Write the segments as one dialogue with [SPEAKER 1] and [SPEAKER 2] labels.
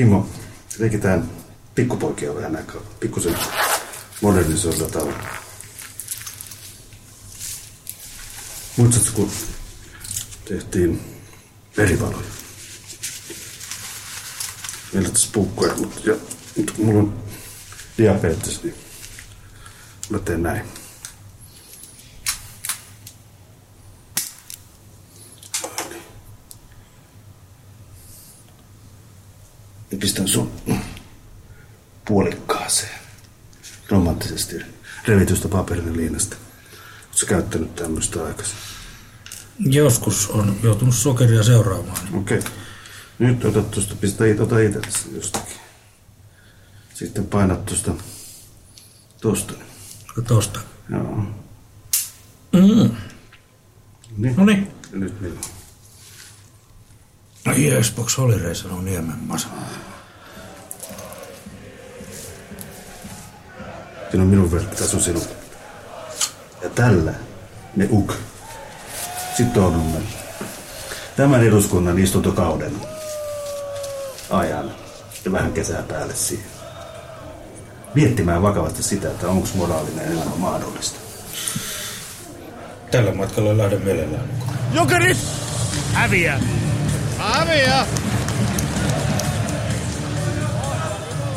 [SPEAKER 1] Kimmo, leikitään pikkupoikia vähän aikaa. Pikkusen modernisoilla tavalla. Muistatko, kun tehtiin verivaloja? Meillä tässä puukkoja, mutta, ja, mutta kun mulla on diabetes, niin mä teen näin. Pistän sun puolikkaaseen. Romanttisesti revitystä paperinen liinasta. Oletko käyttänyt tämmöistä aikaisemmin?
[SPEAKER 2] Joskus on joutunut sokeria seuraamaan.
[SPEAKER 1] Okei. Okay. Nyt otat tuosta, pistä it, ota itse jostakin. Sitten painat tuosta, tuosta.
[SPEAKER 2] Tosta.
[SPEAKER 1] Joo.
[SPEAKER 2] Mm.
[SPEAKER 1] Niin.
[SPEAKER 2] No niin.
[SPEAKER 1] Nyt milloin?
[SPEAKER 2] No Xbox Holiday sanoo Niemen Masa.
[SPEAKER 1] Siinä on minun verkko, tässä on sinun. Ja tällä ne uk. Sitten on numero. Tämän eduskunnan istuntokauden ajan ja vähän kesää päälle siihen. Miettimään vakavasti sitä, että onko moraalinen elämä mahdollista.
[SPEAKER 2] Tällä matkalla lähden mielellään mukaan.
[SPEAKER 3] Jokerit! Häviä! Häviä!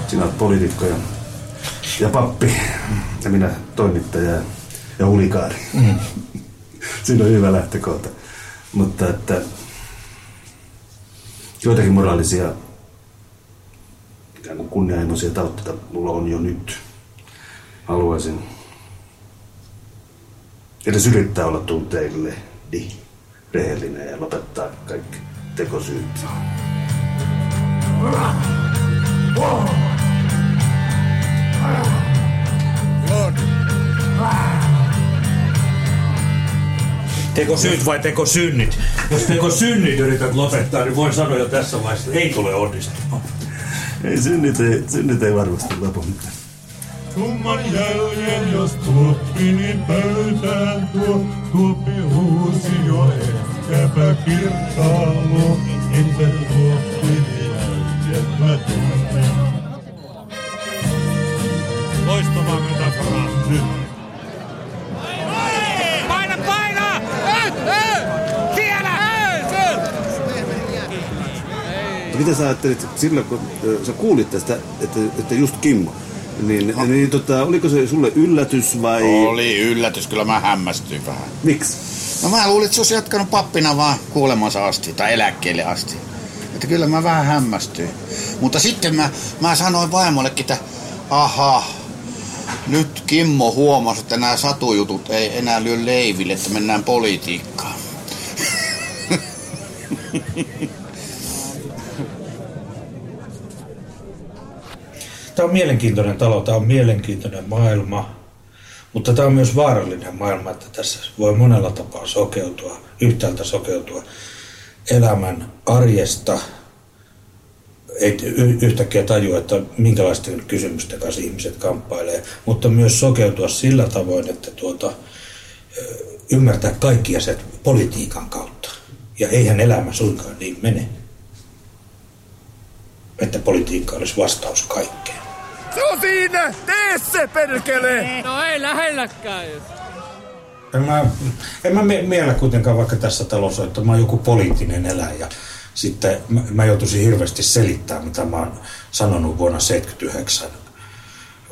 [SPEAKER 1] Sinä olet poliitikko ja, ja pappi ja minä toimittaja ja hulikaari. Mm. Siinä on hyvä lähtökohta. Mutta että joitakin moraalisia ikään kuin kunnianhimoisia tavoitteita mulla on jo nyt. Haluaisin edes yrittää olla tunteille rehellinen ja lopettaa kaikki tekosyyt.
[SPEAKER 2] Teko syyt vai teko synnit? Jos teko synnit yrität lopettaa, niin voin sanoa jo tässä vaiheessa, että ei tule onnistumaan.
[SPEAKER 1] Ei synnit ei, synnit ei varmasti lopu mitään.
[SPEAKER 4] Tumman jäljen, jos tuoppi, niin pöytään tuo. Tuoppi huusi jo ehkäpä kirkkaalu. Itse tuoppi jäljen mä
[SPEAKER 3] Loistava metafora.
[SPEAKER 4] Nyt
[SPEAKER 3] Paina, paina! Nyt! Nyt! Siellä!
[SPEAKER 1] Mitä sä ajattelit silloin, kun ö, sä kuulit tästä, että, että just Kimmo, niin, niin tota, oliko se sulle yllätys vai
[SPEAKER 5] Oli yllätys, kyllä mä hämmästyin vähän.
[SPEAKER 1] miksi?
[SPEAKER 5] No mä luulin, että se olisi jatkanut pappina vaan kuolemansa asti tai eläkkeelle asti. Että kyllä mä vähän hämmästyin. Mutta sitten mä, mä sanoin vaimollekin, että aha, nyt Kimmo huomasi, että nämä satujutut ei enää lyö leiville, että mennään politiikkaan.
[SPEAKER 2] Tämä on mielenkiintoinen talo, tämä on mielenkiintoinen maailma, mutta tämä on myös vaarallinen maailma, että tässä voi monella tapaa sokeutua, yhtäältä sokeutua elämän arjesta, ei yhtäkkiä tajua, että minkälaisten kysymysten kanssa ihmiset kamppailee, mutta myös sokeutua sillä tavoin, että tuota, ymmärtää kaikki asiat politiikan kautta. Ja eihän elämä suinkaan niin mene, että politiikka olisi vastaus kaikkeen.
[SPEAKER 3] Se on siinä! Tee se, perkele! No ei lähelläkään.
[SPEAKER 2] En mä, en mä mie- miellä kuitenkaan vaikka tässä talossa, että mä oon joku poliittinen eläjä. Sitten mä, mä joutuisin hirveästi selittämään, mitä mä oon sanonut vuonna 79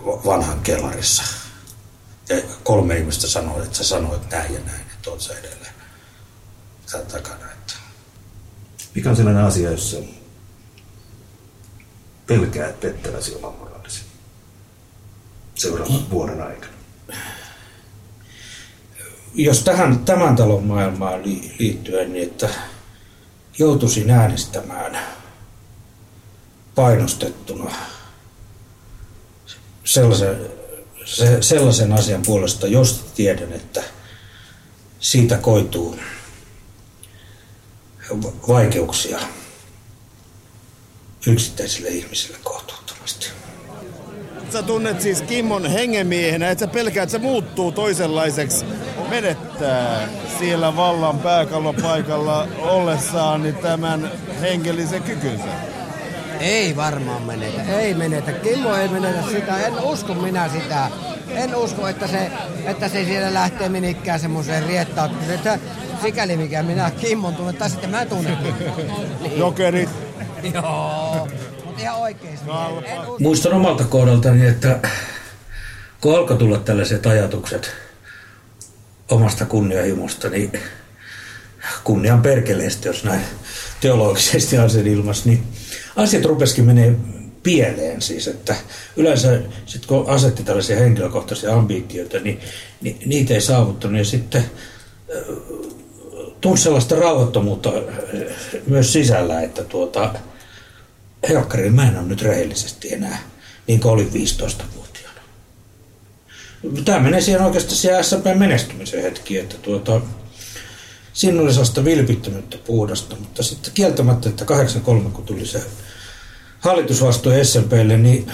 [SPEAKER 2] va- vanhan kellarissa. Ja kolme ihmistä sanoi, että sä sanoit näin ja näin, että oot sä edelleen tämän takana. Että
[SPEAKER 1] Mikä on sellainen asia, jossa pelkäät pettäväsi oman moraalisi seuraavan vuoden aikana?
[SPEAKER 2] jos tähän tämän talon maailmaan li, liittyen, niin että joutuisin äänestämään painostettuna sellaisen, se, sellaisen asian puolesta, josta tiedän, että siitä koituu va- vaikeuksia yksittäisille ihmisille kohtuuttomasti.
[SPEAKER 6] Sä tunnet siis Kimmon hengemiehenä, että sä pelkää, että se muuttuu toisenlaiseksi, menettää siellä vallan pääkallopaikalla ollessaan niin tämän hengellisen kykynsä.
[SPEAKER 7] Ei varmaan menetä, ei menetä. Kimmo ei menetä sitä, en usko minä sitä. En usko, että se, että se siellä lähtee minikään semmoiseen riettautumiseen. Että sikäli mikä minä Kimmon tunnen, tai sitten mä tunnen
[SPEAKER 8] niin. Jokerit.
[SPEAKER 7] Joo, mutta ihan oikein.
[SPEAKER 2] Muistan omalta kohdaltani, että kun alkoi tulla tällaiset ajatukset omasta kunnianhimosta, niin kunnian perkeleesti, jos näin teologisesti asian ilmassa, niin asiat rupesikin menee pieleen siis, että yleensä sit kun asetti tällaisia henkilökohtaisia ambitioita, niin, niin niitä ei saavuttanut ja sitten tunsi sellaista rauhattomuutta myös sisällä, että tuota, Helkkari, mä en ole nyt rehellisesti enää, niin kuin olin 15-vuotiaana. Tämä menee siihen oikeastaan siihen SMP menestymisen hetki, että tuota, siinä oli sellaista vilpittömyyttä puhdasta, mutta sitten kieltämättä, että 83 kun tuli se hallitusvastuu SMPlle, niin,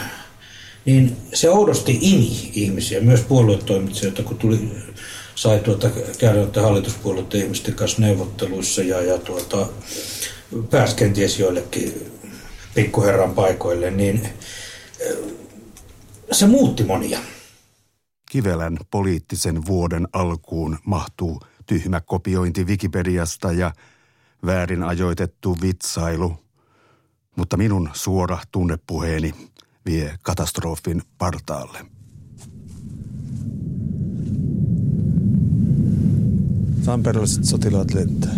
[SPEAKER 2] niin se oudosti imi ihmisiä, myös puoluetoimitsijoita, kun tuli, sai tuota, käydä hallituspuolueiden ihmisten kanssa neuvotteluissa ja, ja tuota, pääsi kenties joillekin pikkuherran paikoille, niin se muutti monia.
[SPEAKER 9] Kivelän poliittisen vuoden alkuun mahtuu tyhmä kopiointi Wikipediasta ja väärin ajoitettu vitsailu – mutta minun suora tunnepuheeni vie katastrofin partaalle.
[SPEAKER 8] Tamperelaiset sotilaat lentää.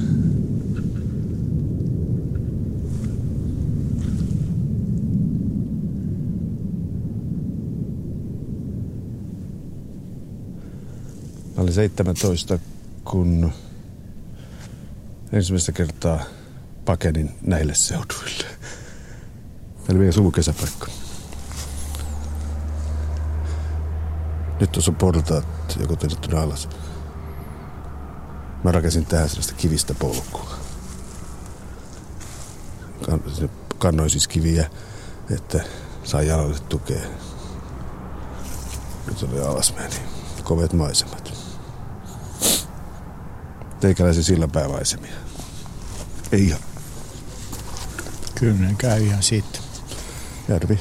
[SPEAKER 8] Mä olin 17, kun ensimmäistä kertaa pakenin näille seuduille. Eli meidän suvukesäpaikka. Nyt tuossa on portaat joko tedettynä alas. Mä rakensin tähän sellaista kivistä polkua. Kannoin siis kiviä, että saa jalalle tukea. Nyt oli alasmeni. Koveet maisemat. Teikäläisen sillanpäämaisemia. Ei ihan.
[SPEAKER 10] Kyllä käy ihan siitä.
[SPEAKER 8] Järvi.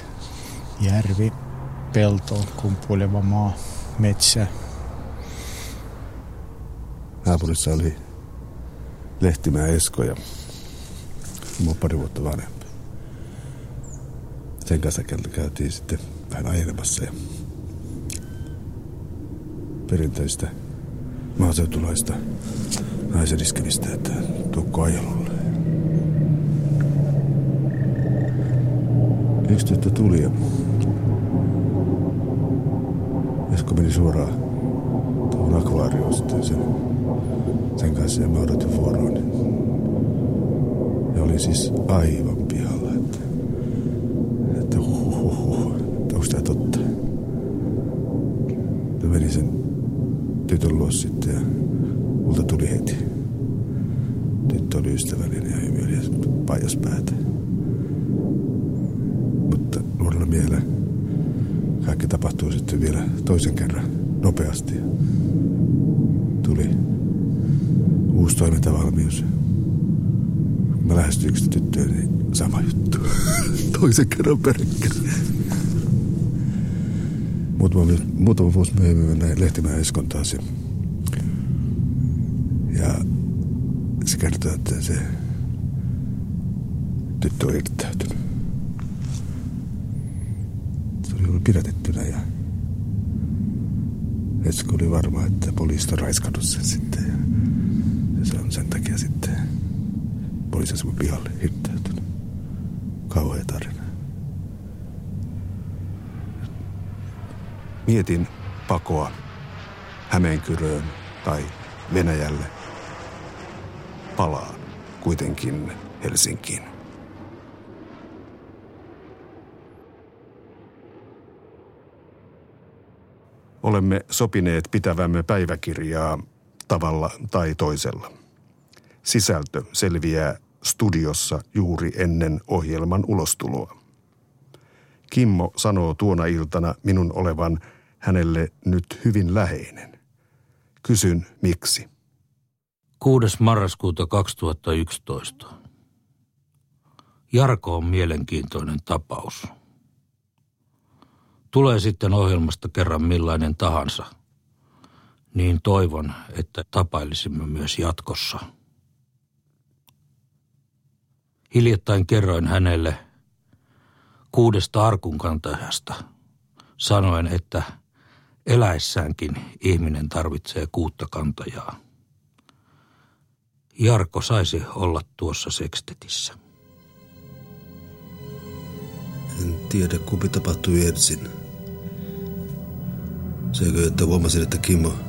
[SPEAKER 10] Järvi, pelto, kumpuileva maa, metsä.
[SPEAKER 8] Naapurissa oli Lehtimää Esko ja mua pari vuotta vanhempi. Sen kanssa käytiin sitten vähän ajelemassa ja perinteistä maaseutulaista naisen iskemistä, että tukko ajelulle. Yksi tyttö tuli ja Esko meni suoraan tuohon akvaarioon sitten sen, sen kanssa ja mä odotin vuoroon. Ja oli siis aivan pihalla, että, että huh, huh, huh, että onko tämä totta. Mä menin sen tytön luo sitten ja multa tuli heti. Tyttö oli ystävällinen ja hymyili ja paijas päätä nuorella miellä. Kaikki tapahtui sitten vielä toisen kerran nopeasti. Tuli uusi toimintavalmius. Kun mä lähestyin yksi tyttöä, niin sama juttu. Toisen kerran peräkkäin. Muutama, muutama vuosi myöhemmin näin Lehtimään Eskon taas. Ja se kertoo, että se tyttö on irtäytynyt. pidätettynä ja Esko oli varma, että poliisi on raiskannut sen sitten ja se on sen takia sitten poliisi on pihalle hirttäytynyt. Kauhea tarina.
[SPEAKER 9] Mietin pakoa Hämeenkyröön tai Venäjälle. Palaan kuitenkin Helsinkiin. olemme sopineet pitävämme päiväkirjaa tavalla tai toisella. Sisältö selviää studiossa juuri ennen ohjelman ulostuloa. Kimmo sanoo tuona iltana minun olevan hänelle nyt hyvin läheinen. Kysyn miksi.
[SPEAKER 11] 6. marraskuuta 2011.
[SPEAKER 2] Jarko on mielenkiintoinen tapaus. Tulee sitten ohjelmasta kerran millainen tahansa, niin toivon, että tapailisimme myös jatkossa. Hiljattain kerroin hänelle kuudesta arkunkantajasta, sanoen, että eläessäänkin ihminen tarvitsee kuutta kantajaa. Jarko saisi olla tuossa sekstetissä.
[SPEAKER 1] En tiedä, kumpi tapahtui ensin. Seikö, että huomasin, että Kimmo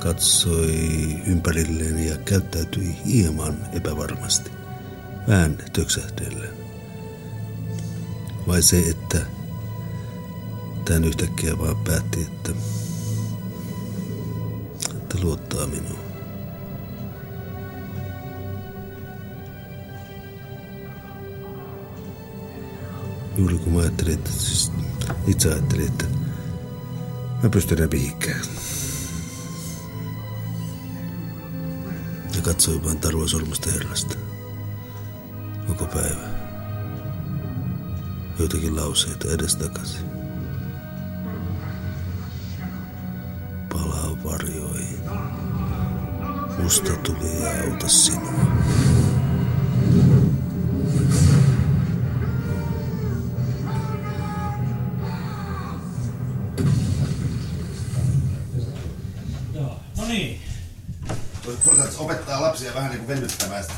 [SPEAKER 1] katsoi ympärilleen ja käyttäytyi hieman epävarmasti, vähän töksähdellen. Vai se, että tämän yhtäkkiä vaan päätti, että, että luottaa minuun. Juuri kun mä ajattelin, että siis itse ajattelin, että mä pystyn mihinkään. Ja katsoin vain Tarua sormusta herrasta. Koko päivä. Joitakin lauseita edestakaisin. Palaa varjoihin. Musta tuli ja auta sinua.
[SPEAKER 6] Lapsia vähän niin kuin venyttämään sitä.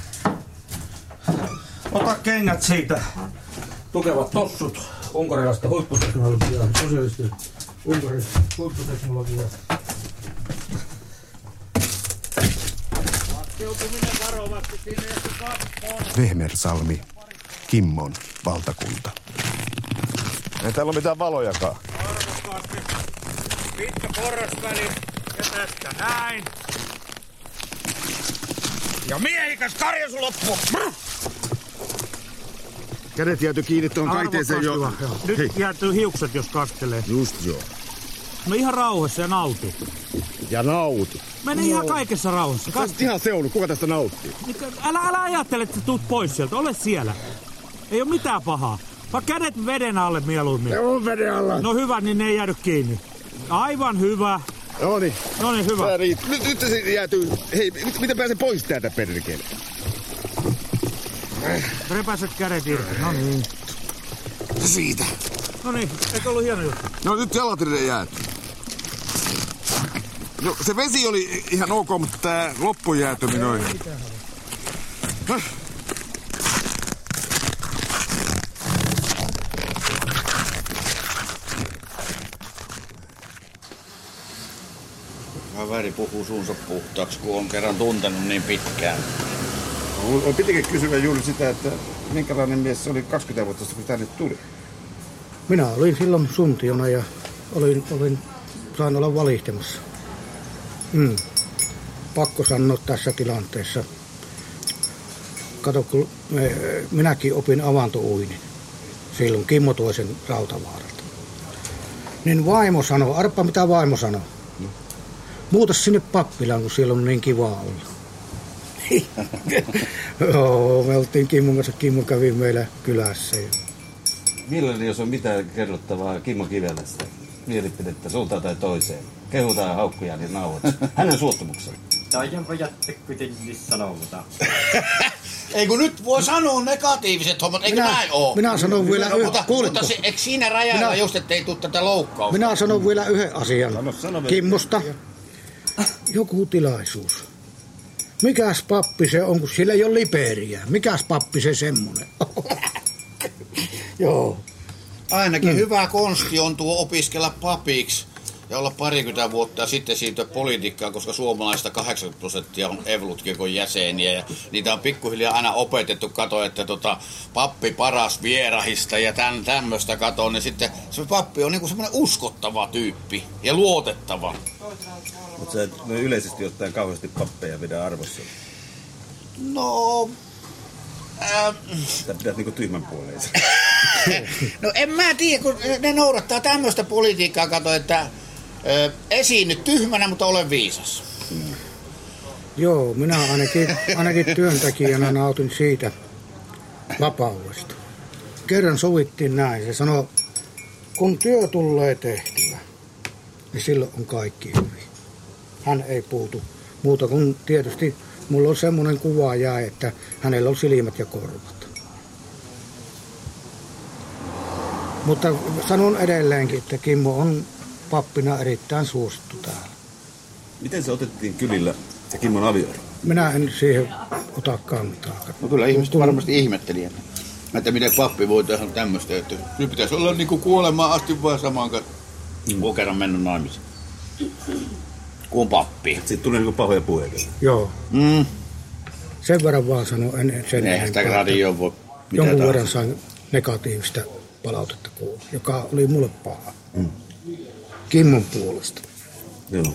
[SPEAKER 2] Ota kengät siitä. Tukevat tossut unkarilaista huipputeknologiaa, sosiaalisesti unkarilaista huipputeknologiaa.
[SPEAKER 8] Vehmersalmi, Kimmon valtakunta.
[SPEAKER 6] Ei täällä ole mitään valojakaan.
[SPEAKER 12] Pitkä porrasväli ja tästä näin. Ja miehikäs karjasu loppu.
[SPEAKER 6] Kädet jääty kiinni tuon kaiteeseen jo.
[SPEAKER 13] Nyt
[SPEAKER 6] Hei.
[SPEAKER 13] jäätyy hiukset, jos kastelee.
[SPEAKER 6] Just joo.
[SPEAKER 13] No ihan rauhassa ja nauti.
[SPEAKER 6] Ja nauti.
[SPEAKER 13] Mene ihan kaikessa rauhassa.
[SPEAKER 6] Sä oot ihan seunu. Kuka tästä nauttii?
[SPEAKER 13] Älä, älä ajattele, että sä tuut pois sieltä. Ole siellä. Ei ole mitään pahaa. Vaan kädet veden alle mieluummin.
[SPEAKER 6] Ne on veden alla.
[SPEAKER 13] No hyvä, niin ne ei jäädy kiinni. Aivan hyvä.
[SPEAKER 6] No niin.
[SPEAKER 13] No niin, hyvä.
[SPEAKER 6] Tää riittää. Nyt, nyt se jäätyy. Hei, nyt miten pääsen pois täältä perkele?
[SPEAKER 13] Repäiset kädet irti. No niin.
[SPEAKER 6] Siitä.
[SPEAKER 13] No niin, eikö ollut hieno juttu?
[SPEAKER 6] No nyt jalat jääty. No se vesi oli ihan ok, mutta tää loppujäätyminen oli... Häh.
[SPEAKER 5] Kaveri puhuu suunsa puhtaaksi, kun on kerran tuntenut niin pitkään.
[SPEAKER 6] Pitikin kysyä juuri sitä, että minkälainen mies se oli 20 vuotta sitten, kun tänne tuli.
[SPEAKER 14] Minä olin silloin suntiona ja olin, olin sain olla valihtamassa. Mm. Pakko sanoa tässä tilanteessa. Kato, kun me, minäkin opin avantouinin silloin Kimmo toisen Rautavaaralta. Niin vaimo sanoi, arppa mitä vaimo sanoi. Muuta sinne pappilaan, kun siellä on niin kiva olla. Joo, me oltiin Kimmon kanssa, Kimmo kävi meillä kylässä. Ja
[SPEAKER 15] Milleni, jos on mitään kerrottavaa Kimmo Kivelästä, mielipidettä suuntaan tai toiseen. Kehutaan haukkuja niin nauhat. Hänen suostumuksella.
[SPEAKER 16] Taidanpa jätte kuitenkin sanomatta.
[SPEAKER 5] Ei kun nyt voi sanoa negatiiviset hommat, eikö
[SPEAKER 14] Minä-
[SPEAKER 5] näin oo?
[SPEAKER 14] minä sanon vielä yhden-
[SPEAKER 5] mutta,
[SPEAKER 14] kuulitko?
[SPEAKER 5] mutta se, eikö siinä rajalla
[SPEAKER 14] Minä-
[SPEAKER 5] just, ettei tule tätä loukkausta?
[SPEAKER 14] Minä sanon vielä yhden asian
[SPEAKER 5] Sano, sano vielä.
[SPEAKER 14] Joku tilaisuus. Mikäs pappi se on, kun sillä ei ole liperiä? Mikäs pappi se semmonen? Joo.
[SPEAKER 5] Ainakin
[SPEAKER 14] Mm.
[SPEAKER 5] hyvä konsti on tuo opiskella papiksi ja olla parikymmentä vuotta ja sitten siitä politiikkaa, koska suomalaista 80 prosenttia on Evlut-kirkon jäseniä ja niitä on pikkuhiljaa aina opetettu kato, että tota, pappi paras vierahista ja tän, tämmöistä kato, niin sitten se pappi on niinku semmoinen uskottava tyyppi ja luotettava.
[SPEAKER 15] Mutta sä et no yleisesti ottaen kauheasti pappeja pidä arvossa.
[SPEAKER 5] No, ää,
[SPEAKER 15] Sä pidät niinku tyhmän puoleisen.
[SPEAKER 5] No en mä tiedä, kun ne noudattaa tämmöistä politiikkaa, kato, että ö, esiinny tyhmänä, mutta ole viisas.
[SPEAKER 14] Joo, minä ainakin, ainakin työntekijänä nautin siitä, vapaudesta. Kerran sovittiin näin. Se sanoi, kun työ tulee tehtyä, niin silloin on kaikki hyvin. Hän ei puutu muuta kuin tietysti mulla on semmoinen kuva jää, että hänellä on silmät ja korvat. Mutta sanon edelleenkin, että Kimmo on pappina erittäin suosittu täällä.
[SPEAKER 17] Miten se otettiin kylillä ja Kimmon avioero?
[SPEAKER 14] Minä en siihen ota kantaa.
[SPEAKER 5] No kyllä ihmiset varmasti ihmetteli. Että miten pappi voi tehdä tämmöistä, että kyllä pitäisi olla niinku kuolemaan asti vaan samaan kanssa. Mm. Kun kerran mennyt naimisiin. Kuin pappi.
[SPEAKER 17] Sitten tuli niinku pahoja puheita.
[SPEAKER 14] Joo.
[SPEAKER 5] Mm.
[SPEAKER 14] Sen verran vaan sanon, en sen
[SPEAKER 5] Eihän sitä radio voi mitä
[SPEAKER 14] Jonkun
[SPEAKER 5] tahansa.
[SPEAKER 14] verran sain negatiivista palautetta kuulla, joka oli mulle paha.
[SPEAKER 17] Mm.
[SPEAKER 14] Kimmon puolesta.
[SPEAKER 17] Joo.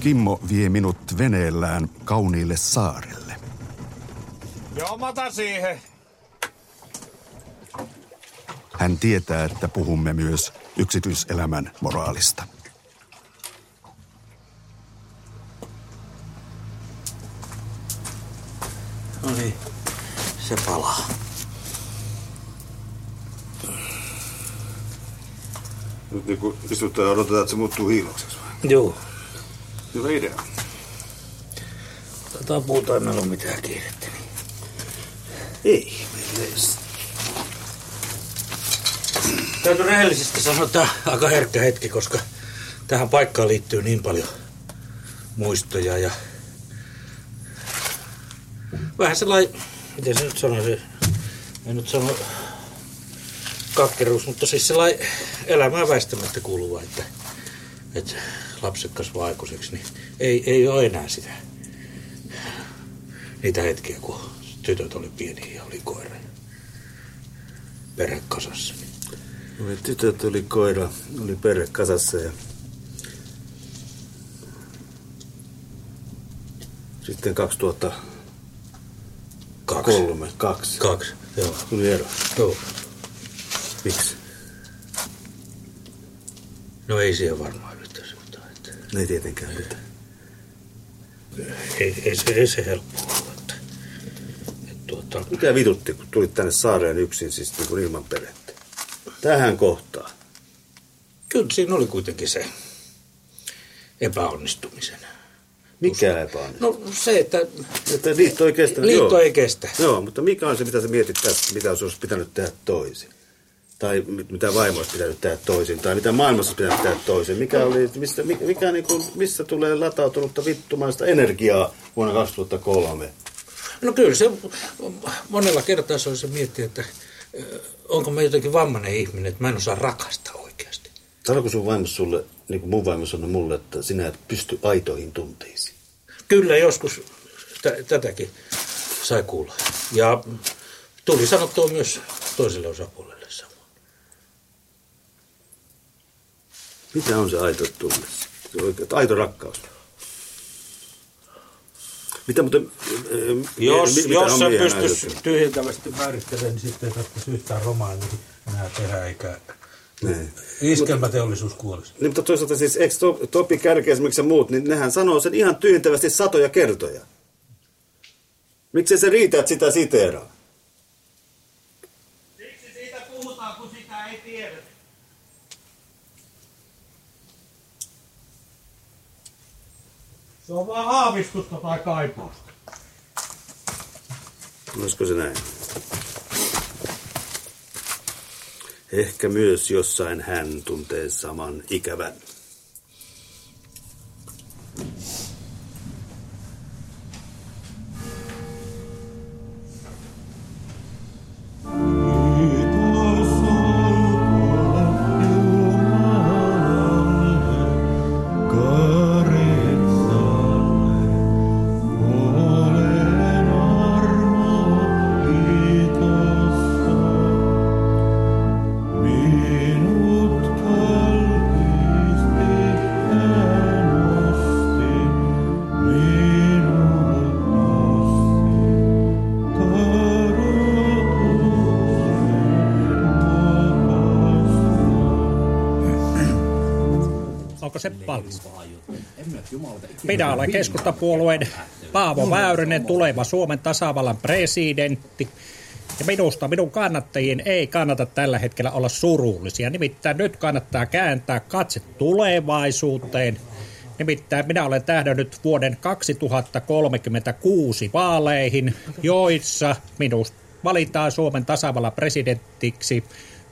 [SPEAKER 8] Kimmo vie minut veneellään kauniille saarelle.
[SPEAKER 18] Joo, mä siihen.
[SPEAKER 8] Hän tietää, että puhumme myös yksityiselämän moraalista.
[SPEAKER 2] No niin, se palaa.
[SPEAKER 17] Nyt niinku istutaan ja odotetaan, että se muuttuu hiilokseksi. vai?
[SPEAKER 2] Joo.
[SPEAKER 17] Hyvä idea.
[SPEAKER 2] Tätä puuta ei meillä ole mitään kiirettä. Niin.
[SPEAKER 17] Ei, meillä ei.
[SPEAKER 2] Täytyy rehellisesti sanoa, että aika herkkä hetki, koska tähän paikkaan liittyy niin paljon muistoja ja vähän sellainen, miten se nyt sanoisi, en nyt sano katkeruus, mutta siis sellainen elämään väistämättä kuuluva, että, että lapset kasvaa aikuiseksi, niin ei, ei ole enää sitä niitä hetkiä, kun tytöt oli pieniä ja oli koira ja perhe kasassa. Niin
[SPEAKER 1] Oli tytöt, oli koira, oli perhe kasassa ja sitten 2003,
[SPEAKER 2] Kaksi.
[SPEAKER 1] kaksi.
[SPEAKER 2] Kaksi, joo.
[SPEAKER 1] Tuli ero.
[SPEAKER 2] Joo.
[SPEAKER 1] Miksi?
[SPEAKER 2] No ei siihen varmaan yllättäisi, mutta että
[SPEAKER 1] Ei tietenkään nyt.
[SPEAKER 2] ei, ei, se, ei se helppo ollut. Että, että tuota,
[SPEAKER 1] Mikä vitutti, kun tulit tänne saareen yksin, siis niin kuin ilman perhettä? Tähän kohtaan.
[SPEAKER 2] kyllä siinä oli kuitenkin se epäonnistumisen.
[SPEAKER 1] Mikä epäonnistuminen?
[SPEAKER 2] No se, että
[SPEAKER 1] Että liitto ei kestä.
[SPEAKER 2] liitto
[SPEAKER 1] joo.
[SPEAKER 2] ei kestä.
[SPEAKER 1] Joo, mutta mikä on se, mitä sä mietit tästä, mitä olisi pitänyt tehdä toisin? Tai mit- mitä vaimo olisi pitänyt tehdä toisin? Tai mitä maailmassa olisi pitänyt tehdä toisin? Mikä oli, mistä, mi- mikä niin kuin, missä tulee latautunutta vittumaista energiaa vuonna 2003?
[SPEAKER 2] No kyllä se monella kertaa se oli se miettiä, että onko mä jotenkin vammainen ihminen, että mä en osaa rakastaa oikeasti.
[SPEAKER 1] Sanoiko sun vaimo sulle, niin kuin mun vaimo sanoi mulle, että sinä et pysty aitoihin tunteisiin?
[SPEAKER 2] Kyllä joskus tä- tätäkin sai kuulla. Ja tuli sanottua myös toiselle osapuolelle samoin.
[SPEAKER 1] Mitä on se aito tunne? Aito rakkaus. Mitä muuten... äh,
[SPEAKER 2] Jos,
[SPEAKER 1] mi- mitä
[SPEAKER 2] jos se pystyisi tyhjentävästi määrittelemään, niin sitten ei tarvitsisi yhtään romaania enää tehdä, eikä
[SPEAKER 1] Niin.
[SPEAKER 2] iskelmäteollisuus kuolisi.
[SPEAKER 1] Niin, mutta toisaalta siis, eikö To- Topi Kärki esimerkiksi ja muut, niin nehän sanoo sen ihan tyyntävästi satoja kertoja. Miksi se riitä, että sitä siteeraa?
[SPEAKER 18] Miksi siitä puhutaan, kun sitä ei tiedetä? Se on vaan aavistusta tai kaipausta.
[SPEAKER 1] Olisiko se näin? Ehkä myös jossain hän tuntee saman ikävän.
[SPEAKER 19] Olen keskustapuolueen Paavo Väyrynen, tuleva Suomen tasavallan presidentti. Ja minusta minun kannattajien ei kannata tällä hetkellä olla surullisia. Nimittäin nyt kannattaa kääntää katse tulevaisuuteen. Nimittäin minä olen tähdännyt vuoden 2036 vaaleihin, joissa minusta valitaan Suomen tasavallan presidenttiksi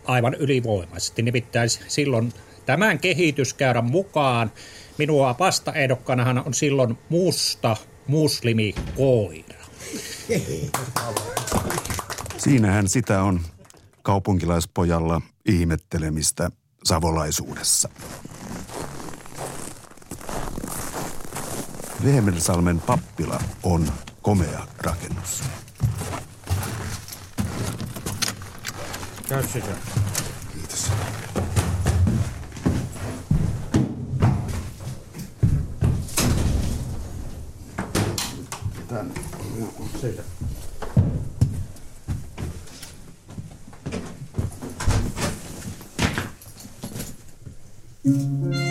[SPEAKER 19] aivan ylivoimaisesti. Nimittäin silloin tämän kehityskäyrän mukaan minua vastaehdokkanahan on silloin musta muslimikoira.
[SPEAKER 8] Siinähän sitä on kaupunkilaispojalla ihmettelemistä savolaisuudessa. Vehmersalmen pappila on komea rakennus.
[SPEAKER 2] Käy sisään. Siitä.
[SPEAKER 20] Kun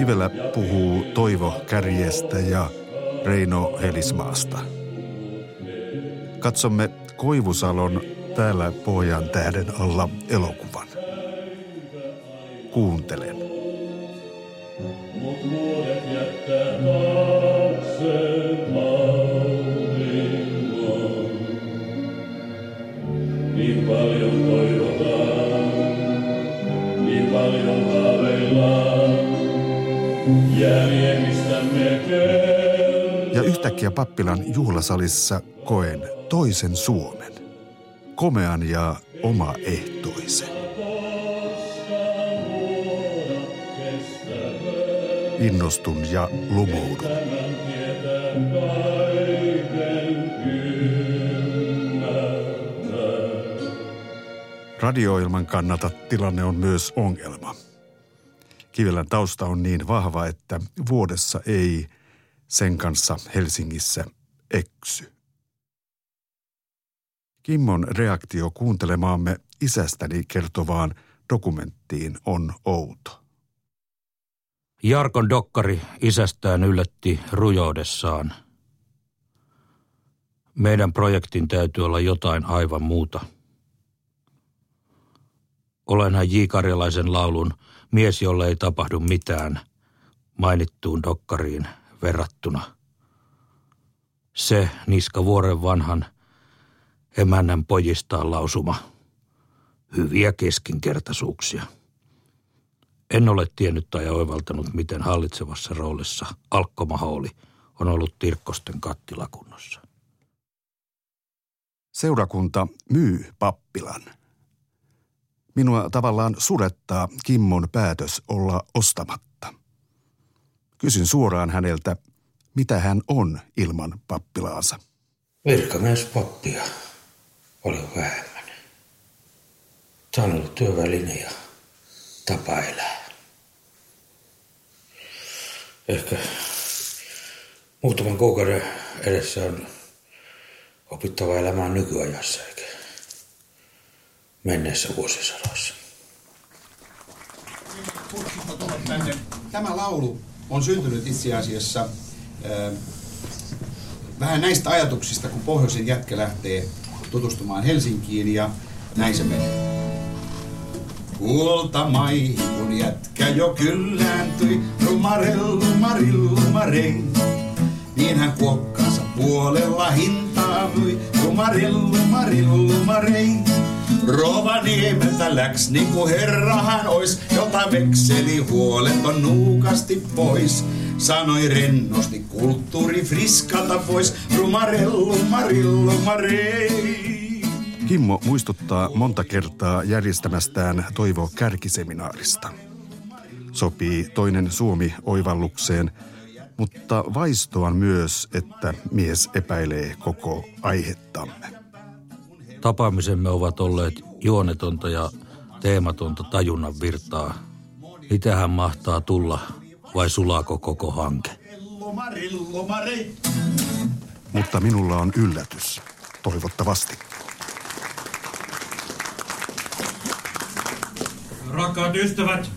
[SPEAKER 8] Kivelä puhuu Toivo Kärjestä ja Reino Helismaasta. Katsomme Koivusalon täällä Pohjan tähden alla elokuvan. Kuuntelen.
[SPEAKER 20] Mut jättää
[SPEAKER 8] yhtäkkiä pappilan juhlasalissa koen toisen Suomen. Komean ja omaehtoisen. Innostun ja lumoudun. Radioilman kannalta tilanne on myös ongelma. Kivelän tausta on niin vahva, että vuodessa ei sen kanssa Helsingissä eksy. Kimmon reaktio kuuntelemaamme isästäni kertovaan dokumenttiin on outo.
[SPEAKER 2] Jarkon dokkari isästään yllätti rujoudessaan. Meidän projektin täytyy olla jotain aivan muuta. Olenhan J. Karjalaisen laulun mies, jolle ei tapahdu mitään mainittuun dokkariin verrattuna. Se niska vuoren vanhan emännän pojistaan lausuma. Hyviä keskinkertaisuuksia. En ole tiennyt tai oivaltanut, miten hallitsevassa roolissa Alkkomahooli on ollut Tirkkosten kattilakunnossa.
[SPEAKER 8] Seurakunta myy pappilan. Minua tavallaan surettaa Kimmon päätös olla ostamatta. Kysyn suoraan häneltä, mitä hän on ilman pappilaansa.
[SPEAKER 2] Virkamiespappia oli vähemmän. Tämä on ollut työväline ja tapa elää. Ehkä muutaman kuukauden edessä on opittava elämään nykyajassa eikä menneessä vuosisadassa.
[SPEAKER 21] Tämä laulu on syntynyt itse asiassa äh, vähän näistä ajatuksista, kun pohjoisen jätkä lähtee tutustumaan Helsinkiin ja näin se menee. Kuolta mai, kun jätkä jo kyllääntyi, rumarellu marillu marei. Niin hän kuokkansa puolella hintaa saavui. Rumarillu, marillu, marei. Rovaniemeltä läks niinku herra hän ois, jota vekseli huoleton nuukasti pois. Sanoi rennosti kulttuuri friskalta pois, rumarellu, marillu, marei.
[SPEAKER 8] Kimmo muistuttaa monta kertaa järjestämästään Toivo Kärkiseminaarista. Sopii toinen Suomi oivallukseen, mutta vaistoan myös, että mies epäilee koko aihettamme.
[SPEAKER 22] Tapaamisemme ovat olleet juonetonta ja teematonta tajunnan virtaa. Mitähän mahtaa tulla vai sulaako koko hanke?
[SPEAKER 8] Mutta minulla on yllätys, toivottavasti.
[SPEAKER 2] Rakkaat ystävät,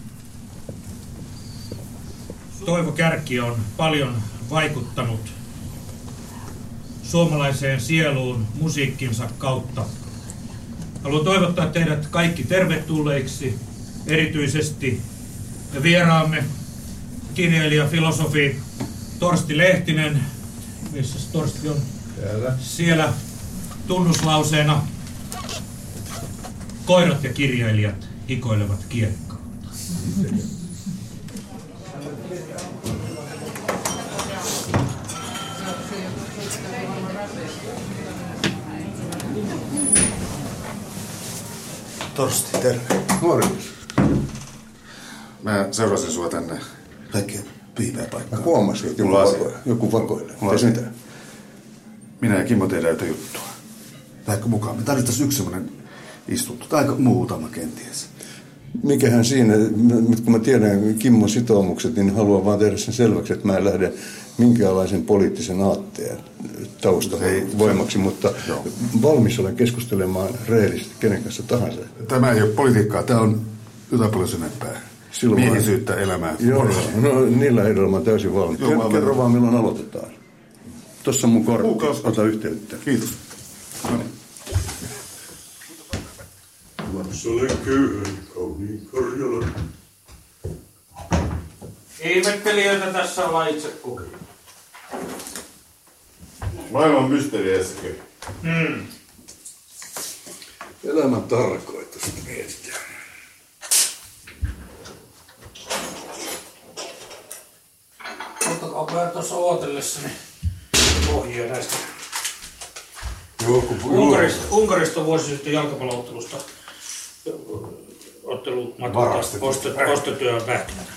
[SPEAKER 2] Toivo Kärki on paljon vaikuttanut suomalaiseen sieluun musiikkinsa kautta. Haluan toivottaa teidät kaikki tervetulleiksi, erityisesti vieraamme, kirjailija, filosofi Torsti Lehtinen. Missä Torsti on?
[SPEAKER 23] Täällä.
[SPEAKER 2] Siellä tunnuslauseena koirat ja kirjailijat hikoilevat kiekkaa.
[SPEAKER 24] Torsti, terve.
[SPEAKER 17] Morjens. Mä seurasin sua tänne.
[SPEAKER 24] Kaikkea piimeä paikkaa.
[SPEAKER 17] Mä huomasin, että joku, vakoilee. joku vakoilee.
[SPEAKER 24] Mulla on
[SPEAKER 17] mitä?
[SPEAKER 24] Minä ja Kimmo tehdään yhtä juttua. Lähdekö mukaan? Me tarvittaisiin yksi semmoinen istunto. Tai muutama kenties.
[SPEAKER 17] Mikähän siinä, nyt kun mä tiedän Kimmon sitoumukset, niin haluan vaan tehdä sen selväksi, että mä en lähde minkäänlaisen poliittisen aatteen tausta voimaksi, mutta valmis olen keskustelemaan rehellisesti kenen kanssa tahansa.
[SPEAKER 24] Tämä ei ole politiikkaa, tämä on jotain paljon syvempää.
[SPEAKER 17] Silloin
[SPEAKER 24] Miehisyyttä, elämää.
[SPEAKER 17] Joo, no niillä ehdoilla mä oon täysin valmis.
[SPEAKER 24] Joo, mä
[SPEAKER 17] Kerro, vaan milloin aloitetaan. Tossa mun kortti, ota yhteyttä.
[SPEAKER 24] Kiitos.
[SPEAKER 4] Lapselle köyhän kauniin Karjalan.
[SPEAKER 2] Ihmettelijöitä tässä ollaan itse kukin.
[SPEAKER 4] Maailman mysteeri äsken.
[SPEAKER 2] Hmm.
[SPEAKER 17] Elämän tarkoitusta mietitään.
[SPEAKER 2] Ottakaa vähän tuossa ootellessani pohjia näistä.
[SPEAKER 17] Joku,
[SPEAKER 2] Unkarista, Unkarista vuosi sitten jalkapalloottelusta ostet, ostettuja pähkinöitä.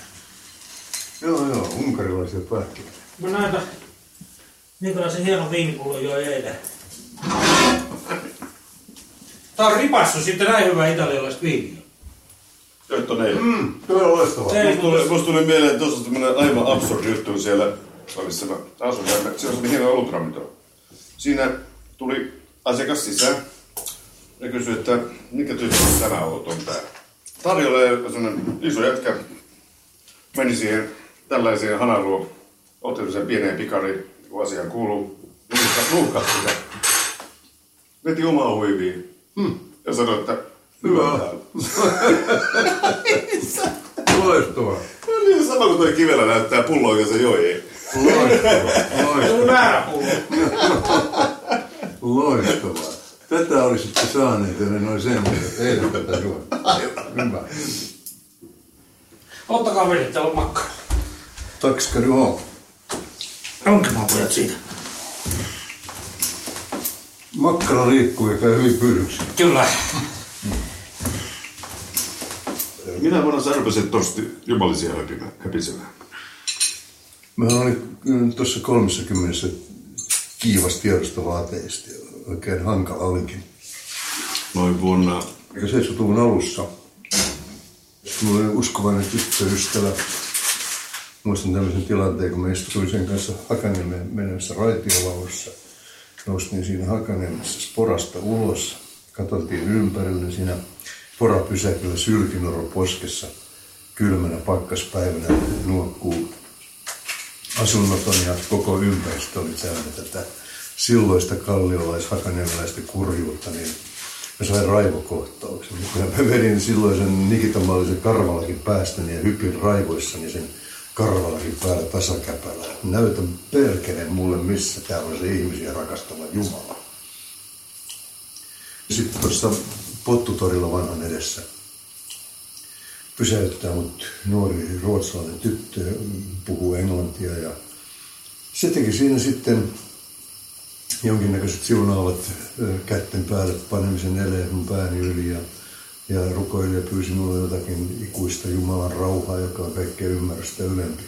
[SPEAKER 17] Joo, joo, unkarilaisia pähkinöitä.
[SPEAKER 2] Mä näytän, minkälaisen hieno viinipullo joi eilen. Tää on ripassu sitten näin hyvää italialaista viiniä.
[SPEAKER 4] Nyt on eilen.
[SPEAKER 17] Mm, on loistavaa.
[SPEAKER 4] Musta tuli, musta tuli mieleen, että tuossa on tämmönen aivan absurdi juttu siellä, missä mä asun. Siellä on hieno olutravintola. Siinä tuli asiakas sisään ja kysyi, että mikä tyyppi tämä olut on tää. Tarjolle semmonen iso jätkä meni siihen tällaiseen hanailuun, otti sen pieneen pikariin, kun asiaan kuuluu, nuuhkasi sitä. Veti omaa huiviin
[SPEAKER 17] Hmm.
[SPEAKER 4] ja sanoi, että
[SPEAKER 17] Hyvä. Loistavaa.
[SPEAKER 4] No niin, sama kuin toi kivellä näyttää pulloa, ja se joi.
[SPEAKER 17] Loistavaa.
[SPEAKER 2] Pullo.
[SPEAKER 17] Loistavaa. Tätä olisitte saaneet, ja ne noin semmoiset. Ei tätä juo. Hyvä.
[SPEAKER 2] Ottakaa vedet, täällä on makkara.
[SPEAKER 17] Takskari on.
[SPEAKER 2] Onko mä pojat siitä?
[SPEAKER 17] Makkara liikkuu ja käy hyvin pyydyksi.
[SPEAKER 2] Kyllä.
[SPEAKER 4] Minä vuonna sä rupesit tosti jumalisia höpisemään?
[SPEAKER 17] Mä olin mm, tuossa 30 kiivas tiedostovaateista. Oikein hankala olikin.
[SPEAKER 4] Noin vuonna...
[SPEAKER 17] Eikä 70-luvun alussa. Mulla oli uskovainen tyttöystävä. Muistan tämmöisen tilanteen, kun me istuin sen kanssa Hakaniemeen menemässä raitiolaussa. Noustiin siinä Hakaniemessä sporasta ulos. Katsottiin ympärille siinä porapysäkillä sylkinoro poskessa. Kylmänä pakkaspäivänä nuokkuu asunnoton ja koko ympäristö oli täynnä tätä silloista kalliolais-hakaniemeläistä kurjuutta, niin mä sain raivokohtauksen. Ja mä vedin silloisen Nikitamallisen karvalakin päästäni ja hypin raivoissani sen karvalakin päällä tasakäpällä. Näytän perkeleen mulle, missä se ihmisiä rakastava Jumala. Sitten tuossa Pottutorilla vanhan edessä pysäyttää mut nuori ruotsalainen tyttö, puhuu englantia ja se teki siinä sitten jonkinnäköiset siunaavat kätten päälle panemisen eleen mun pääni yli ja, ja rukoili ja pyysi mulle jotakin ikuista Jumalan rauhaa, joka on kaikkea ymmärrystä ylempi.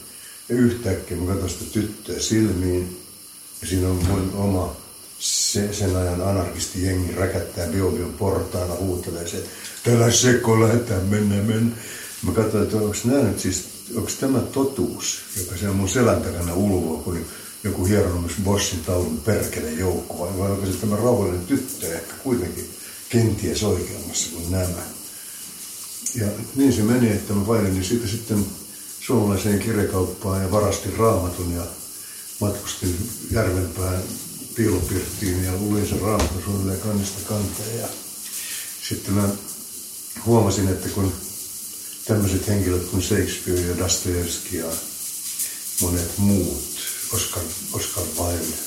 [SPEAKER 17] Ja yhtäkkiä mä katson sitä tyttöä silmiin ja siinä on mun oma se, sen ajan anarkisti jengi räkättää Biobion portailla, huutelee se, täällä seko lähdetään, mennä, mennä. Mä katsoin, että onko siis, onko tämä totuus, joka siellä mun selän takana ulvoo, kun joku hieronomus Bossin taulun perkele joukko, vai, onko se tämä rauhallinen tyttö ehkä kuitenkin kenties oikeammassa kuin nämä. Ja niin se meni, että mä painelin siitä sitten suomalaiseen kirjakauppaan ja varastin raamatun ja matkustin Järvenpään piilopirttiin ja luin sen raamatun suunnilleen kannesta kanteen. Ja sitten mä huomasin, että kun tämmöiset henkilöt kuin Shakespeare ja Dostoevsky ja monet muut, Oscar, Oscar Wilde,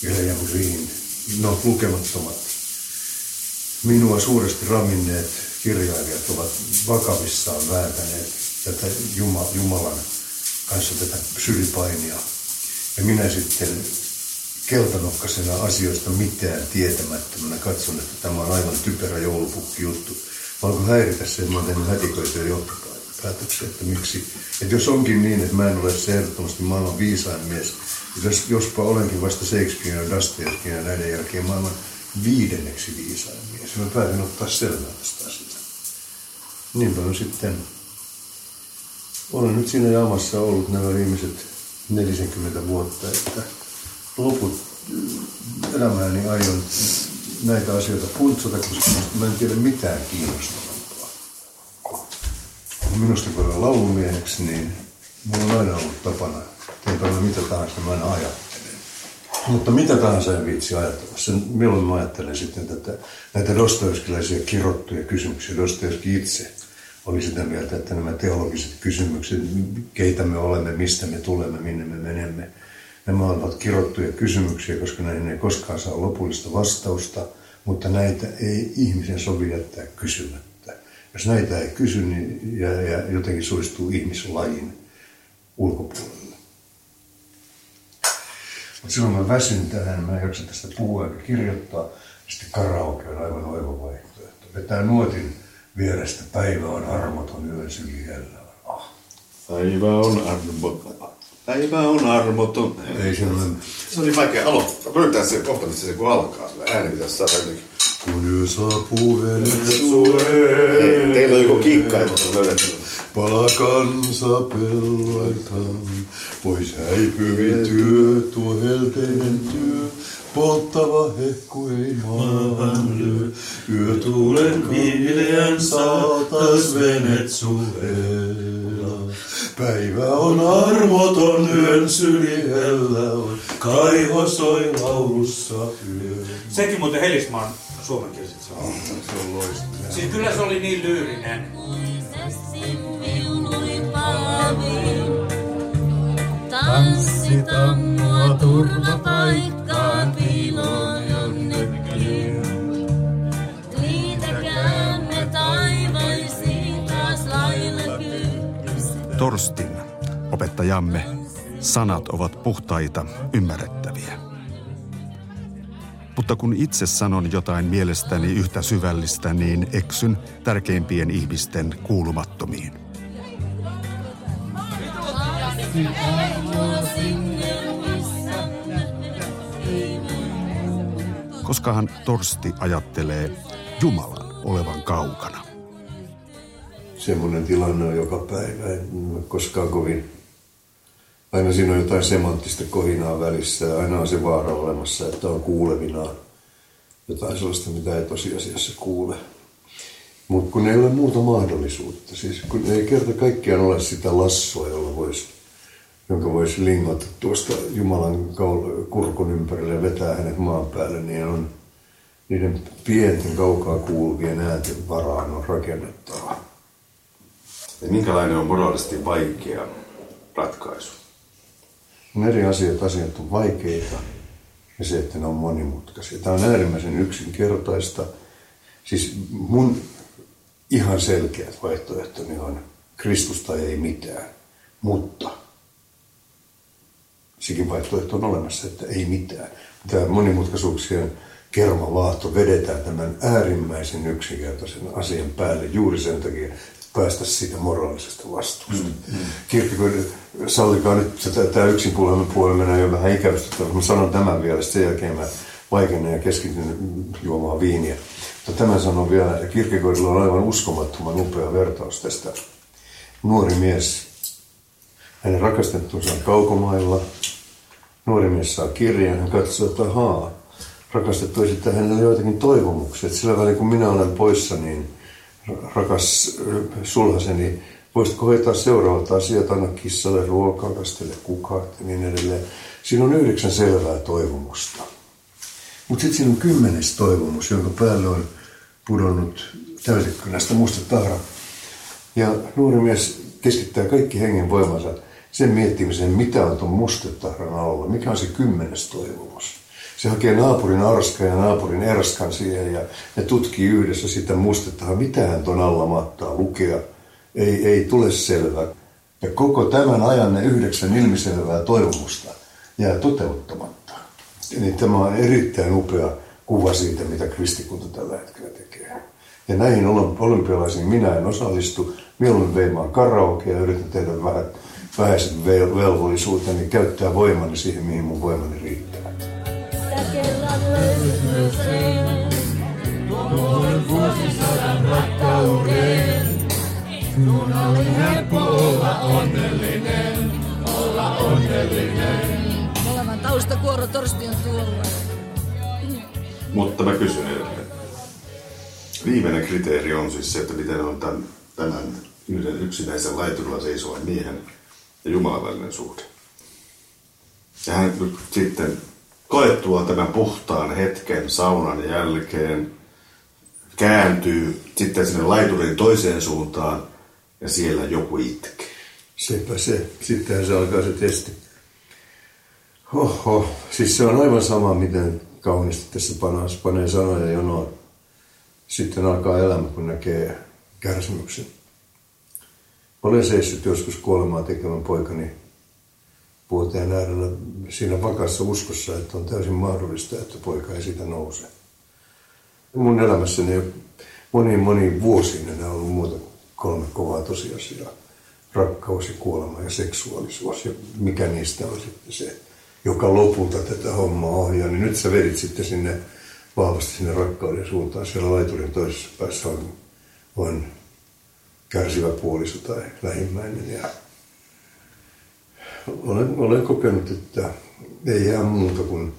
[SPEAKER 17] Graham Greene, no lukemattomat, minua suuresti raminneet kirjailijat ovat vakavissaan vääntäneet tätä Juma, Jumalan kanssa tätä sylipainia. Ja minä sitten keltanokkasena asioista mitään tietämättömänä katson, että tämä on aivan typerä joulupukki juttu. Mä alkoin häiritä se, että mä oon tehnyt johtopäätöksiä, että miksi. Että jos onkin niin, että mä en ole se ehdottomasti maailman viisain mies, että jos, jospa olenkin vasta Shakespeare ja Dostoevsky ja näiden jälkeen maailman viidenneksi viisain mies. Mä päätin ottaa selvää tästä asiasta. Niinpä on sitten, olen nyt siinä jamassa ollut nämä viimeiset 40 vuotta, että loput elämääni aion näitä asioita funtsata, koska mä en tiedä mitään kiinnostavampaa. Minusta kun olen laulumieheksi, niin mulla on aina ollut tapana, teenpä mä mitä tahansa, mä aina ajattelen. Mutta mitä tahansa en viitsi ajatella. Sen, milloin mä ajattelen sitten tätä, näitä dostoevskilaisia kirottuja kysymyksiä. Dostoevski itse oli sitä mieltä, että nämä teologiset kysymykset, keitä me olemme, mistä me tulemme, minne me menemme, Nämä ovat kirottuja kysymyksiä, koska näihin ei koskaan saa lopullista vastausta, mutta näitä ei ihmisen sovi jättää kysymättä. Jos näitä ei kysy, niin ja, ja jotenkin suistuu ihmislajin ulkopuolelle. Mutta silloin mä väsyn tähän, mä en jaksa tästä puhua eikä kirjoittaa, sitten karaoke on aivan oiva vaihtoehto. Vetää nuotin vierestä, päivä on armoton, yön syli Ah.
[SPEAKER 4] Päivä on armoton. Päivä on armoton.
[SPEAKER 17] Ei se ole.
[SPEAKER 4] Se oli vaikea aloittaa. Löytää se kohta, missä se kun alkaa. Sillä ääni pitäisi saada jotenkin.
[SPEAKER 17] Kun yö saapuu
[SPEAKER 4] Hei, Teillä on joku kikkailu, löydetty.
[SPEAKER 17] Pala kansa pelloiltaan, pois häipyvi työ, tuo helteinen työ. Polttava hehku ei maahan lyö, yö tuulen viileän saatas venet suhella. Päivä on armoton, yön syli hellä on, kaiho soi laulussa yö.
[SPEAKER 18] Sekin muuten Helismaan suomenkieliset sanoo.
[SPEAKER 17] Se on loistava.
[SPEAKER 18] Siis kyllä se oli niin lyyrinen.
[SPEAKER 25] Tanssita mua turvapaikkaan piiloon jonnekin. Liitäkäämme taivaisiin taas lailla.
[SPEAKER 8] Torstin, opettajamme, sanat ovat puhtaita, ymmärrettäviä. Mutta kun itse sanon jotain mielestäni yhtä syvällistä, niin eksyn tärkeimpien ihmisten kuulumattomiin. Koskahan Torsti ajattelee Jumalan olevan kaukana.
[SPEAKER 17] Semmoinen tilanne on joka päivä. En koskaan kovin... Aina siinä on jotain semanttista kohinaa välissä ja aina on se vaara olemassa, että on kuulevinaan jotain sellaista, mitä ei tosiasiassa kuule. Mutta kun ei ole muuta mahdollisuutta, siis kun ei kerta kaikkiaan ole sitä lassoa, jolla voisi, jonka voisi lingata tuosta Jumalan kurkun ympärille ja vetää hänet maan päälle, niin on niiden pienten kaukaa kuuluvien äänten varaan on rakennettava.
[SPEAKER 4] Ja minkälainen on moraalisesti vaikea ratkaisu?
[SPEAKER 17] On eri asiat, asiat on vaikeita ja se, että ne on monimutkaisia. Tämä on äärimmäisen yksinkertaista. Siis mun ihan selkeät vaihtoehtoni on Kristus tai ei mitään, mutta sekin vaihtoehto on olemassa, että ei mitään. Tämä monimutkaisuuksien kermavaahto vedetään tämän äärimmäisen yksinkertaisen asian päälle juuri sen takia, päästä siitä moraalisesta vastuusta. Mm, mm. Kierkegaard, sallikaa nyt, että tämä yksin puolella puolella menee jo vähän ikävystyttävä. Mä sanon tämän vielä, sen jälkeen mä vaikenen ja keskityn juomaan viiniä. Mutta tämän sanon vielä, että Kierkegaardilla on aivan uskomattoman upea vertaus tästä. Nuori mies, hänen rakastettunsa on kaukomailla. Nuori mies saa kirjan, hän katsoo, että ahaa, rakastettu esittää hänelle joitakin toivomuksia. Että sillä välin kun minä olen poissa, niin rakas sulhaseni, voisitko hoitaa seuraavat asiat, anna kissalle ruokaa, kastele kukat ja niin edelleen. Siinä on yhdeksän selvää toivomusta. Mutta sitten siinä on kymmenes toivomus, jonka päälle on pudonnut täysikönästä musta tahra. Ja nuori mies keskittää kaikki hengen voimansa sen miettimiseen, mitä on tuon mustetahran alla, mikä on se kymmenes toivomus. Se hakee naapurin arskan ja naapurin erskan siihen ja ne tutkii yhdessä sitä mustetahan, mitä hän tuon alla mahtaa lukea. Ei, ei tule selvä. Ja koko tämän ajan ne yhdeksän ilmiselvää toivomusta jää toteuttamatta. Niin tämä on erittäin upea kuva siitä, mitä kristikunta tällä hetkellä tekee. Ja näihin olympialaisiin minä en osallistu. Mieluummin veimaan karaoke ja yritän tehdä vähän vähäisen velvollisuuteni, käyttää voimani siihen, mihin mun voimani riittää.
[SPEAKER 25] kerran löytyy tuon vuosisadan rakkauden. Sun oli helppo olla onnellinen, olla onnellinen.
[SPEAKER 26] Olevan taustakuoro torsti on tuolla.
[SPEAKER 4] Mutta mä kysyn edelleen. Viimeinen kriteeri on siis se, että miten on tämän, tämän yhden yksinäisen laiturilla seisovan miehen ja Jumalan välinen suhde. Ja hän nyt sitten koettua tämän puhtaan hetken saunan jälkeen kääntyy sitten sinne laiturin toiseen suuntaan ja siellä joku itkee.
[SPEAKER 17] Sepä se. Sittenhän se alkaa se testi. Oho, siis se on aivan sama, miten kauniisti tässä panas, panee sanoja jonoon. Sitten alkaa elämä, kun näkee kärsimyksen. Olen seissyt joskus kuolemaa tekevän poikani vuoteen äärellä siinä vakaassa uskossa, että on täysin mahdollista, että poika ei siitä nouse. Mun elämässäni moniin moniin vuosiin enää ollut muuta kuin kolme kovaa tosiasiaa. Rakkaus ja kuolema ja seksuaalisuus ja mikä niistä on sitten se, joka lopulta tätä hommaa ohjaa. Niin nyt sä vedit sitten sinne vahvasti sinne rakkauden suuntaan. Siellä laiturin toisessa päässä on, on kärsivä puoliso tai lähimmäinen. Ja olen, olen kokenut, että ei jää muuta kuin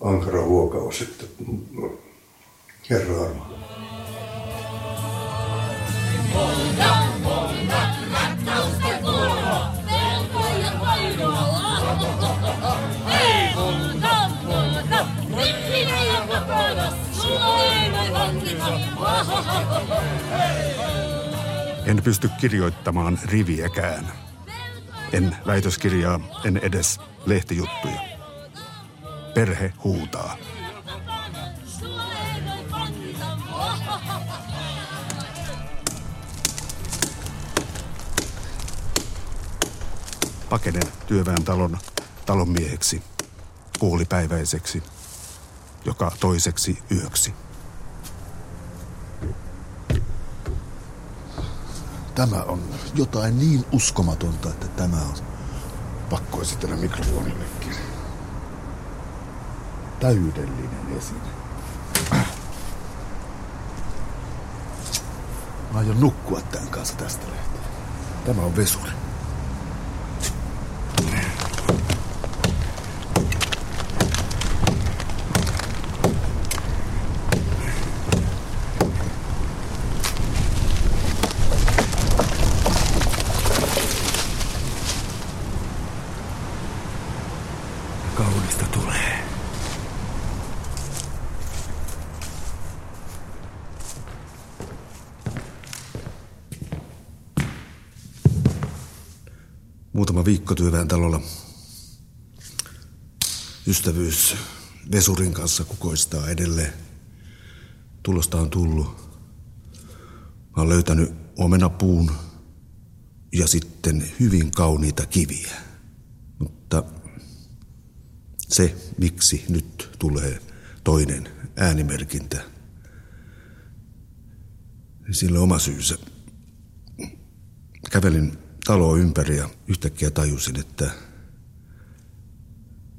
[SPEAKER 17] ankara huokaus, että Herra.
[SPEAKER 8] En pysty kirjoittamaan riviäkään. En väitöskirjaa, en edes lehtijuttuja. Perhe huutaa. Pakenen työväen talon talonmieheksi, puolipäiväiseksi, joka toiseksi yöksi.
[SPEAKER 6] Tämä on jotain niin uskomatonta, että tämä on pakko esitellä mikrofonillekin. Täydellinen esine. Mä aion nukkua tämän kanssa tästä lähtien. Tämä on vesuri. Kaunista tulee. Muutama viikko työväen talolla. Ystävyys vesurin kanssa kukoistaa edelleen. Tulosta on tullut. Mä oon löytänyt omenapuun ja sitten hyvin kauniita kiviä. Mutta se, miksi nyt tulee toinen äänimerkintä, sillä oma syysä. Kävelin taloa ympäri ja yhtäkkiä tajusin, että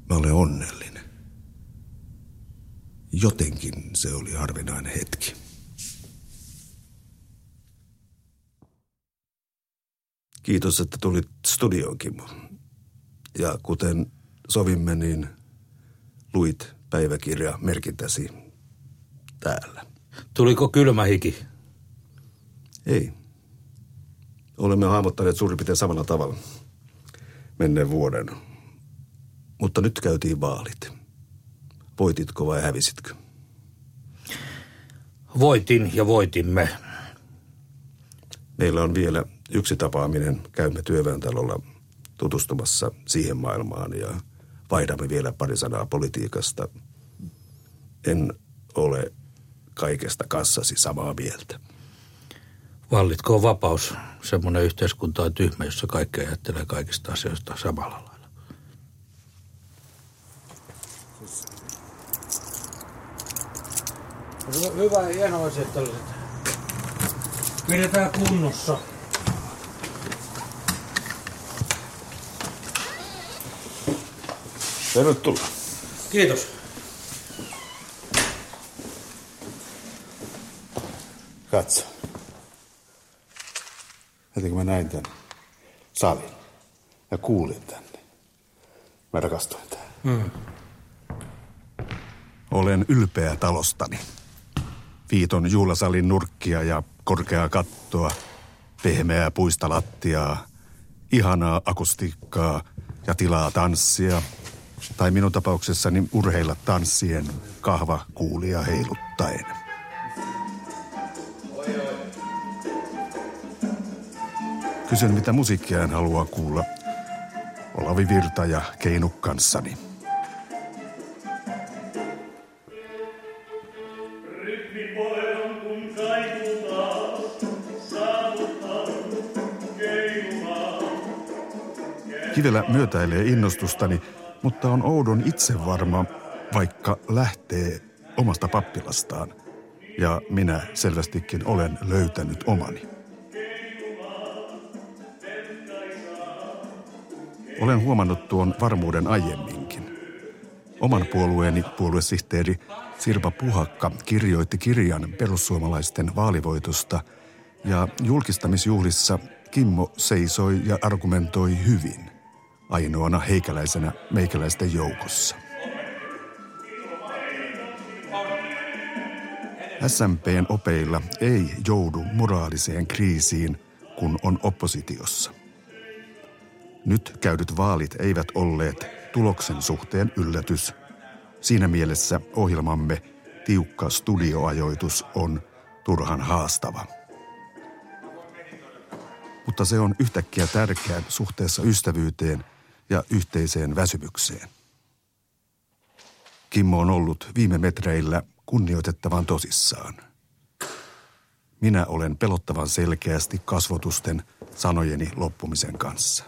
[SPEAKER 6] mä olen onnellinen. Jotenkin se oli harvinainen hetki. Kiitos, että tulit studioon, Kimmo. Ja kuten sovimme, niin luit päiväkirja merkintäsi täällä.
[SPEAKER 2] Tuliko kylmä hiki?
[SPEAKER 6] Ei. Olemme hahmottaneet suurin piirtein samalla tavalla menneen vuoden. Mutta nyt käytiin vaalit. Voititko vai hävisitkö?
[SPEAKER 2] Voitin ja voitimme.
[SPEAKER 6] Meillä on vielä yksi tapaaminen. Käymme työväentalolla tutustumassa siihen maailmaan ja vaihdamme vielä pari sanaa politiikasta. En ole kaikesta kassasi samaa mieltä.
[SPEAKER 2] Vallitkoon vapaus. Semmoinen yhteiskunta on tyhmä, jossa kaikki ajattelee kaikista asioista samalla lailla. Hyvä, hienoa että Pidetään kunnossa.
[SPEAKER 6] Tervetuloa.
[SPEAKER 2] Kiitos.
[SPEAKER 6] Katso. Heti kun mä näin tän salin ja kuulin tänne, mä rakastuin tähän.
[SPEAKER 2] Mm.
[SPEAKER 8] Olen ylpeä talostani. Viiton juhlasalin nurkkia ja korkeaa kattoa, pehmeää puista lattiaa, ihanaa akustiikkaa ja tilaa tanssia. Tai minun tapauksessani urheilla tanssien kahva kuulia heiluttaen. Kysyn, mitä musiikkia hän haluaa kuulla. Olavi Virta ja Keinu kanssani. Kivelä myötäilee innostustani, mutta on oudon itsevarma, vaikka lähtee omasta pappilastaan. Ja minä selvästikin olen löytänyt omani. Olen huomannut tuon varmuuden aiemminkin. Oman puolueeni puoluesihteeri Sirpa Puhakka kirjoitti kirjan perussuomalaisten vaalivoitosta ja julkistamisjuhlissa Kimmo seisoi ja argumentoi hyvin, ainoana heikäläisenä meikäläisten joukossa. SMPn opeilla ei joudu moraaliseen kriisiin, kun on oppositiossa. Nyt käydyt vaalit eivät olleet tuloksen suhteen yllätys. Siinä mielessä ohjelmamme tiukka studioajoitus on turhan haastava. Mutta se on yhtäkkiä tärkeä suhteessa ystävyyteen ja yhteiseen väsymykseen. Kimmo on ollut viime metreillä kunnioitettavan tosissaan. Minä olen pelottavan selkeästi kasvotusten sanojeni loppumisen kanssa.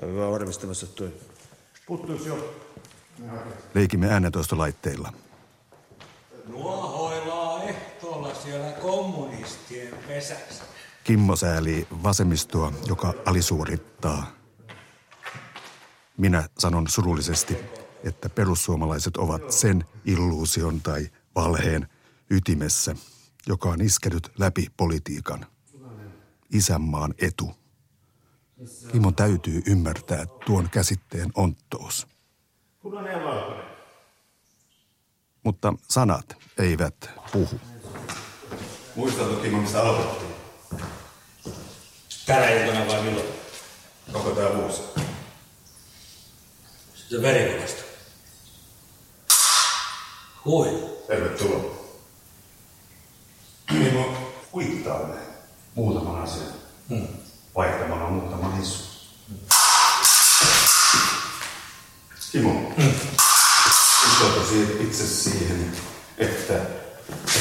[SPEAKER 1] Käy vaan varmistamassa toi. Puuttuisi jo.
[SPEAKER 8] Leikimme äänentoistolaitteilla.
[SPEAKER 27] Nuohoillaan ehtoolla siellä kommunistien pesässä.
[SPEAKER 8] Kimmo säälii vasemmistoa, joka alisuorittaa. Minä sanon surullisesti, että perussuomalaiset ovat sen illuusion tai valheen ytimessä, joka on iskenyt läpi politiikan. Isänmaan etu. Kimon täytyy ymmärtää tuon käsitteen onttous. Mutta sanat eivät puhu.
[SPEAKER 6] Muistatko Kimmo, mistä aloitettiin?
[SPEAKER 2] Tänä iltana vai milloin?
[SPEAKER 6] Onko tää vuosi?
[SPEAKER 2] Sitä verikunasta. Hui.
[SPEAKER 6] Tervetuloa. Niin mä ne. muutaman asian.
[SPEAKER 2] Hmm.
[SPEAKER 6] Vaihtamalla muutama hissu. Hmm.
[SPEAKER 8] uskoitko hmm. itse siihen, että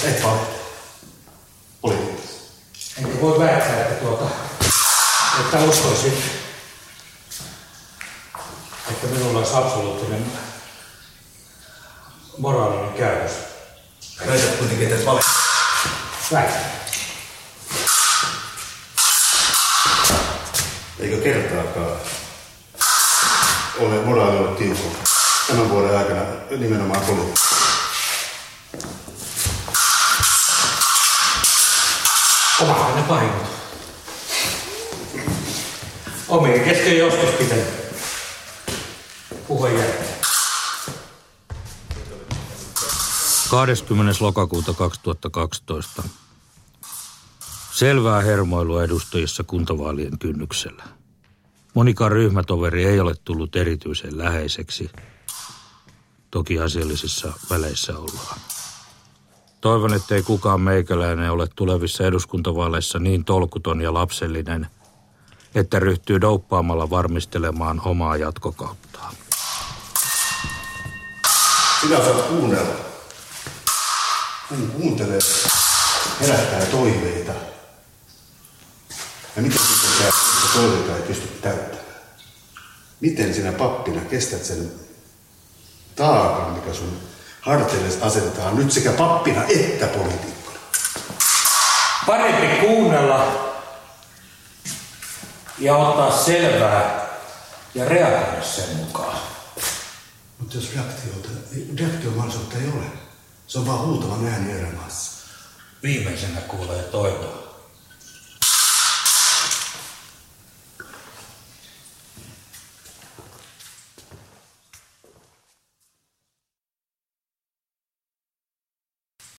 [SPEAKER 8] et vaihtaa? Oli.
[SPEAKER 28] Enkä voi väittää, että tuota että uskoisin, että minulla olisi absoluuttinen moraalinen käytös.
[SPEAKER 8] Väität kuitenkin, että et vale.
[SPEAKER 28] Väitän.
[SPEAKER 8] Eikö kertaakaan ole moraali ollut tiukalla tämän vuoden aikana nimenomaan politiikassa?
[SPEAKER 28] Omahan ne pahimmat. Omien kesken joskus pitänyt. Puhua jälkeen.
[SPEAKER 2] 20. lokakuuta 2012. Selvää hermoilua edustajissa kuntavaalien kynnyksellä. Monikaan ryhmätoveri ei ole tullut erityisen läheiseksi. Toki asiallisissa väleissä ollaan. Toivon, ettei kukaan meikäläinen ole tulevissa eduskuntavaaleissa niin tolkuton ja lapsellinen, että ryhtyy douppaamalla varmistelemaan omaa jatkokauttaan.
[SPEAKER 8] Sinä osaat kuunnella. Kun kuuntelee, herättää toiveita. Ja miten sitten että toiveita ei pysty täyttämään? Miten sinä pappina kestät sen taakan, mikä sun harteille asetetaan nyt sekä pappina että poliitikkona?
[SPEAKER 28] Parempi kuunnella ja ottaa selvää ja reagoida sen mukaan.
[SPEAKER 8] Mutta jos reaktiota, reaktiomahdollisuutta ei ole, se on vaan huutavan ääni erämaassa.
[SPEAKER 28] Viimeisenä kuulee toivoa.